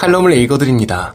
칼럼을 읽어드립니다.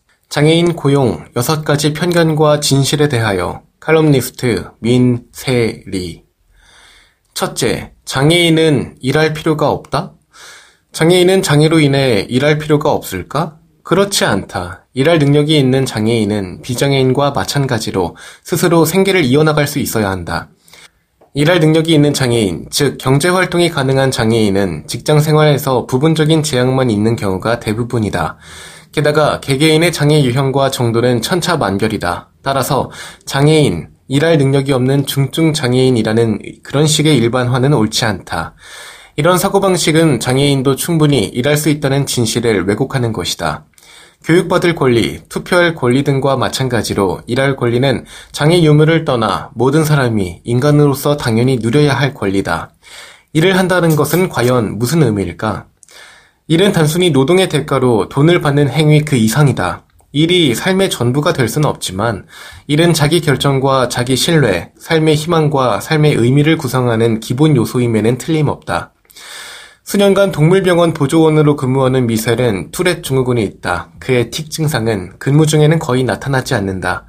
장애인 고용 6가지 편견과 진실에 대하여 칼럼니스트 민 세 리 첫째, 장애인은 일할 필요가 없다? 장애인은 장애로 인해 일할 필요가 없을까? 그렇지 않다. 일할 능력이 있는 장애인은 비장애인과 마찬가지로 스스로 생계를 이어나갈 수 있어야 한다. 일할 능력이 있는 장애인, 즉 경제 활동이 가능한 장애인은 직장 생활에서 부분적인 제약만 있는 경우가 대부분이다. 게다가 개개인의 장애 유형과 정도는 천차만별이다. 따라서 장애인, 일할 능력이 없는 중증 장애인이라는 그런 식의 일반화는 옳지 않다. 이런 사고방식은 장애인도 충분히 일할 수 있다는 진실을 왜곡하는 것이다. 교육받을 권리, 투표할 권리 등과 마찬가지로 일할 권리는 장애 유무를 떠나 모든 사람이 인간으로서 당연히 누려야 할 권리다. 일을 한다는 것은 과연 무슨 의미일까? 일은 단순히 노동의 대가로 돈을 받는 행위 그 이상이다. 일이 삶의 전부가 될 수는 없지만 일은 자기 결정과 자기 신뢰, 삶의 희망과 삶의 의미를 구성하는 기본 요소임에는 틀림없다. 수년간 동물병원 보조원으로 근무하는 미셀은 투렛 증후군이 있다. 그의 틱 증상은 근무 중에는 거의 나타나지 않는다.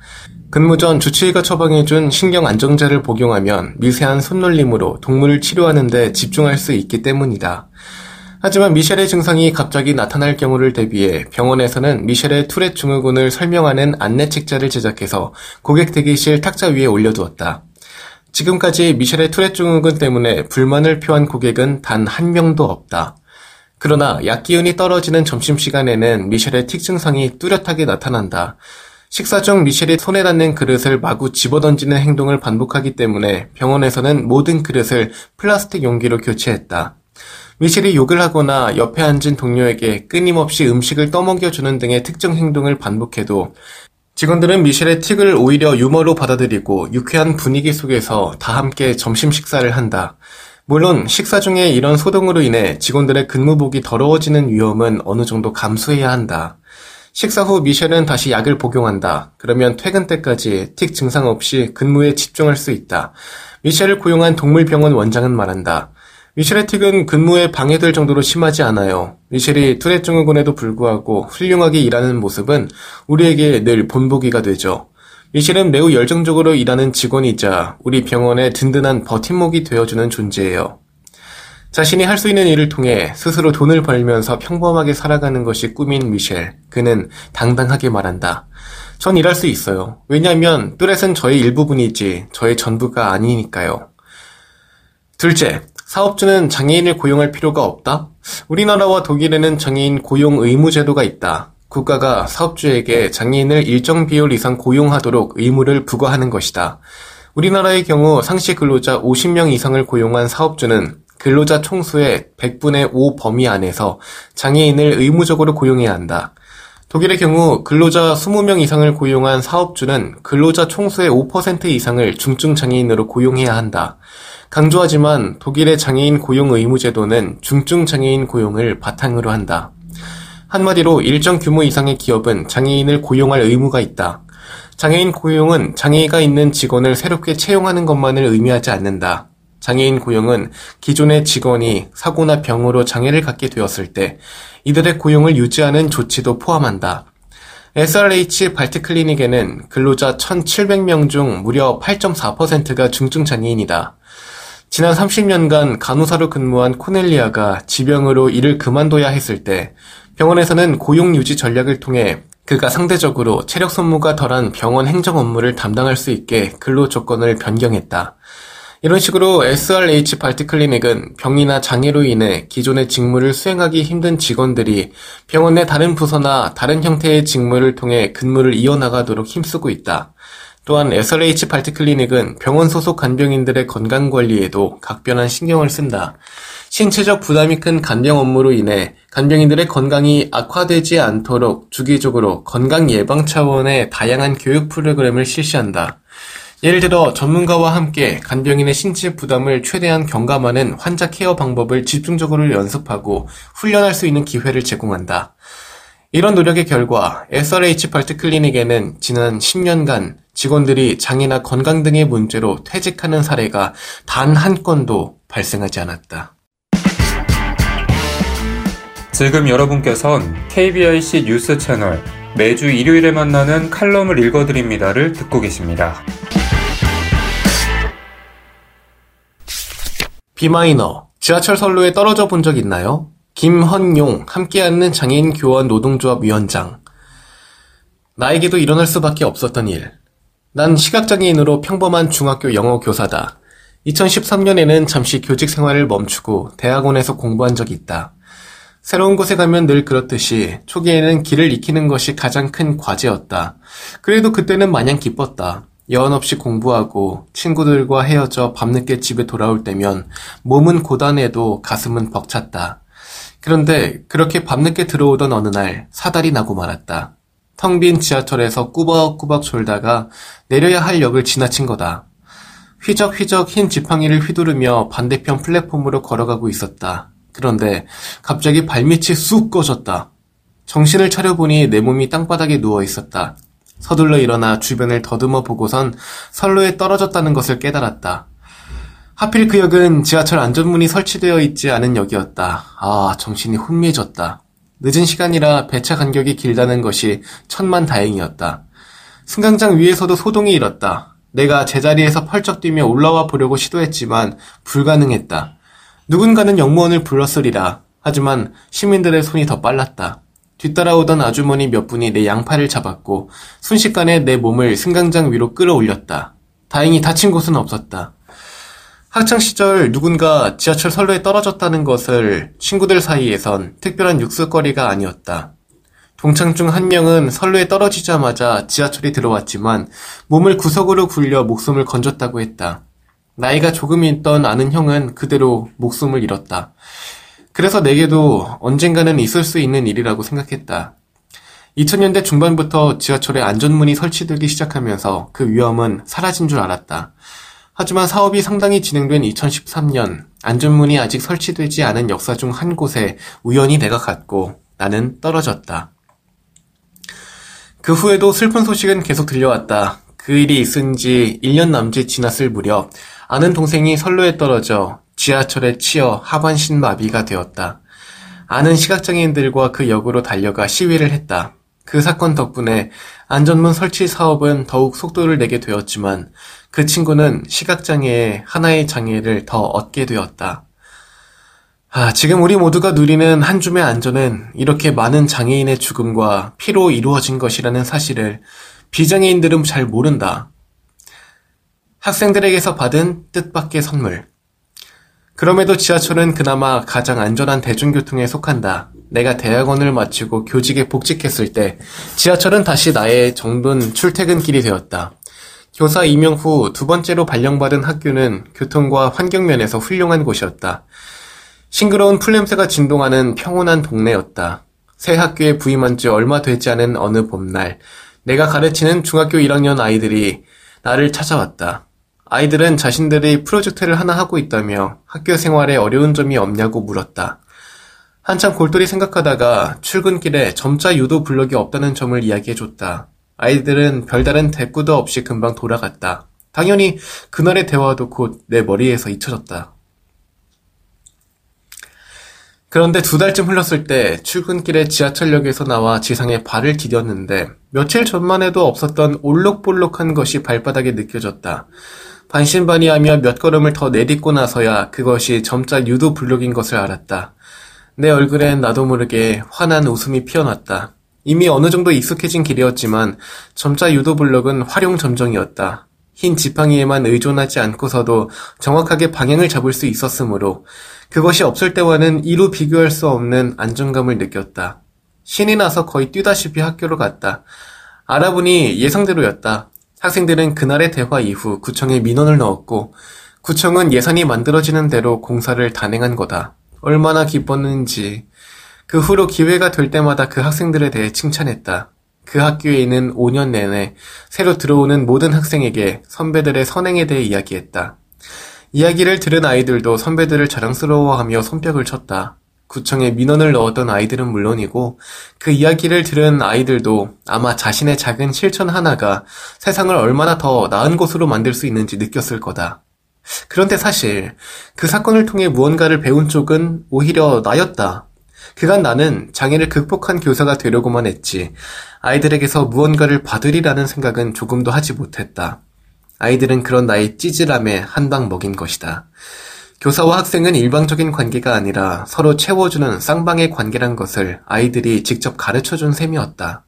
근무 전 주치의가 처방해준 신경 안정제를 복용하면 미세한 손놀림으로 동물을 치료하는 데 집중할 수 있기 때문이다. 하지만 미셸의 증상이 갑자기 나타날 경우를 대비해 병원에서는 미셸의 투렛 증후군을 설명하는 안내 책자를 제작해서 고객 대기실 탁자 위에 올려두었다. 지금까지 미셸의 투렛 증후군 때문에 불만을 표한 고객은 단 한 명도 없다. 그러나 약 기운이 떨어지는 점심시간에는 미셸의 틱 증상이 뚜렷하게 나타난다. 식사 중 미셸이 손에 닿는 그릇을 마구 집어던지는 행동을 반복하기 때문에 병원에서는 모든 그릇을 플라스틱 용기로 교체했다. 미셸이 욕을 하거나 옆에 앉은 동료에게 끊임없이 음식을 떠먹여주는 등의 특정 행동을 반복해도 직원들은 미셸의 틱을 오히려 유머로 받아들이고 유쾌한 분위기 속에서 다 함께 점심 식사를 한다. 물론 식사 중에 이런 소동으로 인해 직원들의 근무복이 더러워지는 위험은 어느 정도 감수해야 한다. 식사 후 미셸은 다시 약을 복용한다. 그러면 퇴근 때까지 틱 증상 없이 근무에 집중할 수 있다. 미셸을 고용한 동물병원 원장은 말한다. 미셸의 틱은 근무에 방해될 정도로 심하지 않아요. 미셸이 투렛 증후군에도 불구하고 훌륭하게 일하는 모습은 우리에게 늘 본보기가 되죠. 미셸은 매우 열정적으로 일하는 직원이자 우리 병원의 든든한 버팀목이 되어주는 존재예요. 자신이 할 수 있는 일을 통해 스스로 돈을 벌면서 평범하게 살아가는 것이 꿈인 미셸. 그는 당당하게 말한다. 전 일할 수 있어요. 왜냐하면 뚜렛은 저의 일부분이지 저의 전부가 아니니까요. 둘째, 사업주는 장애인을 고용할 필요가 없다? 우리나라와 독일에는 장애인 고용 의무 제도가 있다. 국가가 사업주에게 장애인을 일정 비율 이상 고용하도록 의무를 부과하는 것이다. 우리나라의 경우 상시 근로자 50명 이상을 고용한 사업주는 근로자 총수의 100분의 5 범위 안에서 장애인을 의무적으로 고용해야 한다. 독일의 경우 근로자 20명 이상을 고용한 사업주는 근로자 총수의 5% 이상을 중증 장애인으로 고용해야 한다. 강조하지만 독일의 장애인 고용 의무 제도는 중증 장애인 고용을 바탕으로 한다. 한마디로 일정 규모 이상의 기업은 장애인을 고용할 의무가 있다. 장애인 고용은 장애가 있는 직원을 새롭게 채용하는 것만을 의미하지 않는다. 장애인 고용은 기존의 직원이 사고나 병으로 장애를 갖게 되었을 때 이들의 고용을 유지하는 조치도 포함한다. SRH 발트클리닉에는 근로자 1,700명 중 무려 8.4%가 중증 장애인이다. 지난 30년간 간호사로 근무한 코넬리아가 지병으로 일을 그만둬야 했을 때 병원에서는 고용 유지 전략을 통해 그가 상대적으로 체력 소모가 덜한 병원 행정 업무를 담당할 수 있게 근로 조건을 변경했다. 이런 식으로 SRH 발트클리닉은 병이나 장애로 인해 기존의 직무를 수행하기 힘든 직원들이 병원 내 다른 부서나 다른 형태의 직무를 통해 근무를 이어나가도록 힘쓰고 있다. 또한 SRH 발트클리닉은 병원 소속 간병인들의 건강 관리에도 각별한 신경을 쓴다. 신체적 부담이 큰 간병 업무로 인해 간병인들의 건강이 악화되지 않도록 주기적으로 건강 예방 차원의 다양한 교육 프로그램을 실시한다. 예를 들어 전문가와 함께 간병인의 신체 부담을 최대한 경감하는 환자 케어 방법을 집중적으로 연습하고 훈련할 수 있는 기회를 제공한다. 이런 노력의 결과 SRH 발트 클리닉에는 지난 10년간 직원들이 장애나 건강 등의 문제로 퇴직하는 사례가 단 한 건도 발생하지 않았다. 지금 여러분께선 KBIC 뉴스 채널 매주 일요일에 만나는 칼럼을 읽어드립니다를 듣고 계십니다. 비마이너, 지하철 선로에 떨어져 본 적 있나요? 김헌용, 함께 앉는 장애인 교원 노동조합 위원장. 나에게도 일어날 수밖에 없었던 일. 난 시각장애인으로 평범한 중학교 영어 교사다. 2013년에는 잠시 교직 생활을 멈추고 대학원에서 공부한 적이 있다. 새로운 곳에 가면 늘 그렇듯이 초기에는 길을 익히는 것이 가장 큰 과제였다. 그래도 그때는 마냥 기뻤다. 여한 없이 공부하고 친구들과 헤어져 밤늦게 집에 돌아올 때면 몸은 고단해도 가슴은 벅찼다. 그런데 그렇게 밤늦게 들어오던 어느 날 사달이 나고 말았다. 텅 빈 지하철에서 꾸벅꾸벅 졸다가 내려야 할 역을 지나친 거다. 휘적휘적 흰 지팡이를 휘두르며 반대편 플랫폼으로 걸어가고 있었다. 그런데 갑자기 발밑이 쑥 꺼졌다. 정신을 차려보니 내 몸이 땅바닥에 누워 있었다. 서둘러 일어나 주변을 더듬어 보고선 선로에 떨어졌다는 것을 깨달았다. 하필 그 역은 지하철 안전문이 설치되어 있지 않은 역이었다. 아, 정신이 혼미해졌다. 늦은 시간이라 배차 간격이 길다는 것이 천만 다행이었다. 승강장 위에서도 소동이 일었다. 내가 제자리에서 펄쩍 뛰며 올라와 보려고 시도했지만 불가능했다. 누군가는 영무원을 불렀으리라. 하지만 시민들의 손이 더 빨랐다. 뒤따라오던 아주머니 몇 분이 내 양팔을 잡았고 순식간에 내 몸을 승강장 위로 끌어올렸다. 다행히 다친 곳은 없었다. 학창 시절 누군가 지하철 선로에 떨어졌다는 것을 친구들 사이에선 특별한 육수거리가 아니었다. 동창 중 한 명은 선로에 떨어지자마자 지하철이 들어왔지만 몸을 구석으로 굴려 목숨을 건졌다고 했다. 나이가 조금 있던 아는 형은 그대로 목숨을 잃었다. 그래서 내게도 언젠가는 있을 수 있는 일이라고 생각했다. 2000년대 중반부터 지하철에 안전문이 설치되기 시작하면서 그 위험은 사라진 줄 알았다. 하지만 사업이 상당히 진행된 2013년, 안전문이 아직 설치되지 않은 역사 중 한 곳에 우연히 내가 갔고 나는 떨어졌다. 그 후에도 슬픈 소식은 계속 들려왔다. 그 일이 있은 지 1년 남짓 지났을 무렵 아는 동생이 선로에 떨어져 지하철에 치여 하반신 마비가 되었다. 아는 시각장애인들과 그 역으로 달려가 시위를 했다. 그 사건 덕분에 안전문 설치 사업은 더욱 속도를 내게 되었지만 그 친구는 시각장애의 하나의 장애를 더 얻게 되었다. 아, 지금 우리 모두가 누리는 한 줌의 안전은 이렇게 많은 장애인의 죽음과 피로 이루어진 것이라는 사실을 비장애인들은 잘 모른다. 학생들에게서 받은 뜻밖의 선물. 그럼에도 지하철은 그나마 가장 안전한 대중교통에 속한다. 내가 대학원을 마치고 교직에 복직했을 때 지하철은 다시 나의 정돈 출퇴근길이 되었다. 교사 임용 후 두 번째로 발령받은 학교는 교통과 환경 면에서 훌륭한 곳이었다. 싱그러운 풀냄새가 진동하는 평온한 동네였다. 새 학교에 부임한 지 얼마 되지 않은 어느 봄날, 내가 가르치는 중학교 1학년 아이들이 나를 찾아왔다. 아이들은 자신들이 프로젝트를 하나 하고 있다며 학교 생활에 어려운 점이 없냐고 물었다. 한참 골똘히 생각하다가 출근길에 점자 유도 블럭이 없다는 점을 이야기해줬다. 아이들은 별다른 대꾸도 없이 금방 돌아갔다. 당연히 그날의 대화도 곧 내 머리에서 잊혀졌다. 그런데 두 달쯤 흘렀을 때 출근길에 지하철역에서 나와 지상에 발을 디뎠는데 며칠 전만 해도 없었던 올록볼록한 것이 발바닥에 느껴졌다. 반신반의하며 몇 걸음을 더 내딛고 나서야 그것이 점자 유도 블록인 것을 알았다. 내 얼굴엔 나도 모르게 환한 웃음이 피어났다. 이미 어느 정도 익숙해진 길이었지만 점자 유도 블록은 활용 점정이었다. 흰 지팡이에만 의존하지 않고서도 정확하게 방향을 잡을 수 있었으므로 그것이 없을 때와는 이루 비교할 수 없는 안정감을 느꼈다. 신이 나서 거의 뛰다시피 학교로 갔다. 알아보니 예상대로였다. 학생들은 그날의 대화 이후 구청에 민원을 넣었고 구청은 예산이 만들어지는 대로 공사를 단행한 거다. 얼마나 기뻤는지 그 후로 기회가 될 때마다 그 학생들에 대해 칭찬했다. 그 학교에 있는 5년 내내 새로 들어오는 모든 학생에게 선배들의 선행에 대해 이야기했다. 이야기를 들은 아이들도 선배들을 자랑스러워하며 손뼉을 쳤다. 구청에 민원을 넣었던 아이들은 물론이고 그 이야기를 들은 아이들도 아마 자신의 작은 실천 하나가 세상을 얼마나 더 나은 곳으로 만들 수 있는지 느꼈을 거다. 그런데 사실 그 사건을 통해 무언가를 배운 쪽은 오히려 나였다. 그간 나는 장애를 극복한 교사가 되려고만 했지 아이들에게서 무언가를 받으리라는 생각은 조금도 하지 못했다. 아이들은 그런 나의 찌질함에 한방 먹인 것이다. 교사와 학생은 일방적인 관계가 아니라 서로 채워주는 쌍방의 관계란 것을 아이들이 직접 가르쳐준 셈이었다.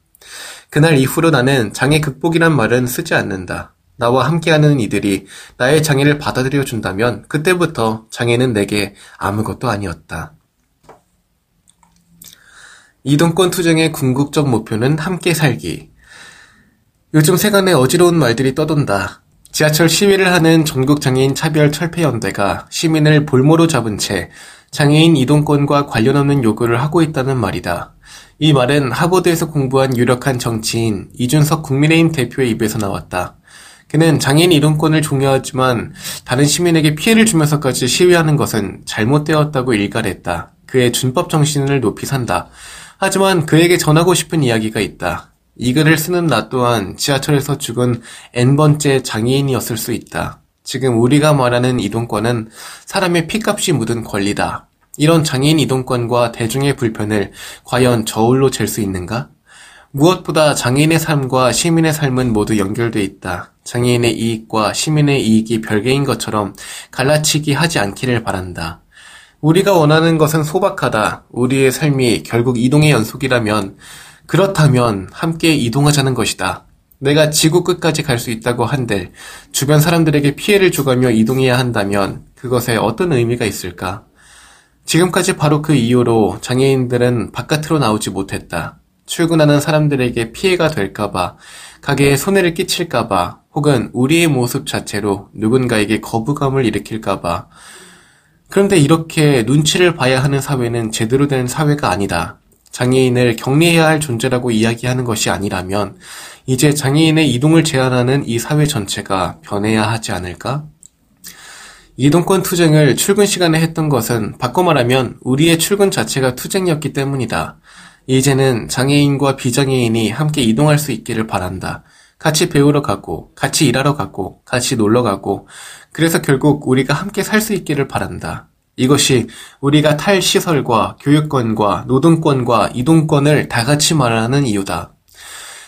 그날 이후로 나는 장애 극복이란 말은 쓰지 않는다. 나와 함께하는 이들이 나의 장애를 받아들여 준다면 그때부터 장애는 내게 아무것도 아니었다. 이동권 투쟁의 궁극적 목표는 함께 살기. 요즘 세간에 어지러운 말들이 떠돈다. 지하철 시위를 하는 전국장애인 차별 철폐연대가 시민을 볼모로 잡은 채 장애인 이동권과 관련 없는 요구를 하고 있다는 말이다. 이 말은 하버드에서 공부한 유력한 정치인 이준석 국민의힘 대표의 입에서 나왔다. 그는 장애인 이동권을 중요하지만 다른 시민에게 피해를 주면서까지 시위하는 것은 잘못되었다고 일갈했다. 그의 준법 정신을 높이 산다. 하지만 그에게 전하고 싶은 이야기가 있다. 이 글을 쓰는 나 또한 지하철에서 죽은 n번째 장애인이었을 수 있다. 지금 우리가 말하는 이동권은 사람의 피값이 묻은 권리다. 이런 장애인 이동권과 대중의 불편을 과연 저울로 잴 수 있는가? 무엇보다 장애인의 삶과 시민의 삶은 모두 연결돼 있다. 장애인의 이익과 시민의 이익이 별개인 것처럼 갈라치기 하지 않기를 바란다. 우리가 원하는 것은 소박하다. 우리의 삶이 결국 이동의 연속이라면 그렇다면 함께 이동하자는 것이다. 내가 지구 끝까지 갈 수 있다고 한들 주변 사람들에게 피해를 주가며 이동해야 한다면 그것에 어떤 의미가 있을까? 지금까지 바로 그 이유로 장애인들은 바깥으로 나오지 못했다. 출근하는 사람들에게 피해가 될까봐, 가게에 손해를 끼칠까봐, 혹은 우리의 모습 자체로 누군가에게 거부감을 일으킬까봐. 그런데 이렇게 눈치를 봐야 하는 사회는 제대로 된 사회가 아니다. 장애인을 격리해야 할 존재라고 이야기하는 것이 아니라면 이제 장애인의 이동을 제한하는 이 사회 전체가 변해야 하지 않을까? 이동권 투쟁을 출근 시간에 했던 것은 바꿔 말하면 우리의 출근 자체가 투쟁이었기 때문이다. 이제는 장애인과 비장애인이 함께 이동할 수 있기를 바란다. 같이 배우러 가고, 같이 일하러 가고, 같이 놀러 가고, 그래서 결국 우리가 함께 살 수 있기를 바란다. 이것이 우리가 탈 시설과 교육권과 노동권과 이동권을 다 같이 말하는 이유다.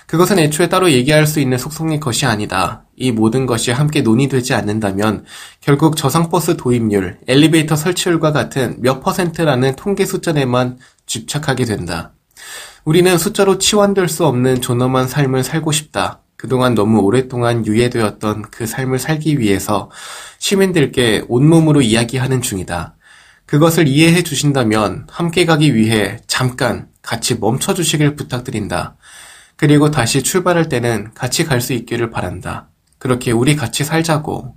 그것은 애초에 따로 얘기할 수 있는 속성의 것이 아니다. 이 모든 것이 함께 논의되지 않는다면 결국 저상버스 도입률, 엘리베이터 설치율과 같은 몇 퍼센트라는 통계 숫자에만 집착하게 된다. 우리는 숫자로 치환될 수 없는 존엄한 삶을 살고 싶다. 그동안 너무 오랫동안 유예되었던 그 삶을 살기 위해서 시민들께 온몸으로 이야기하는 중이다. 그것을 이해해 주신다면 함께 가기 위해 잠깐 같이 멈춰 주시길 부탁드린다. 그리고 다시 출발할 때는 같이 갈 수 있기를 바란다. 그렇게 우리 같이 살자고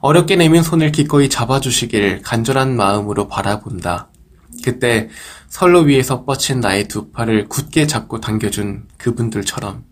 어렵게 내민 손을 기꺼이 잡아주시길 간절한 마음으로 바라본다. 그때 선로 위에서 뻗친 나의 두 팔을 굳게 잡고 당겨준 그분들처럼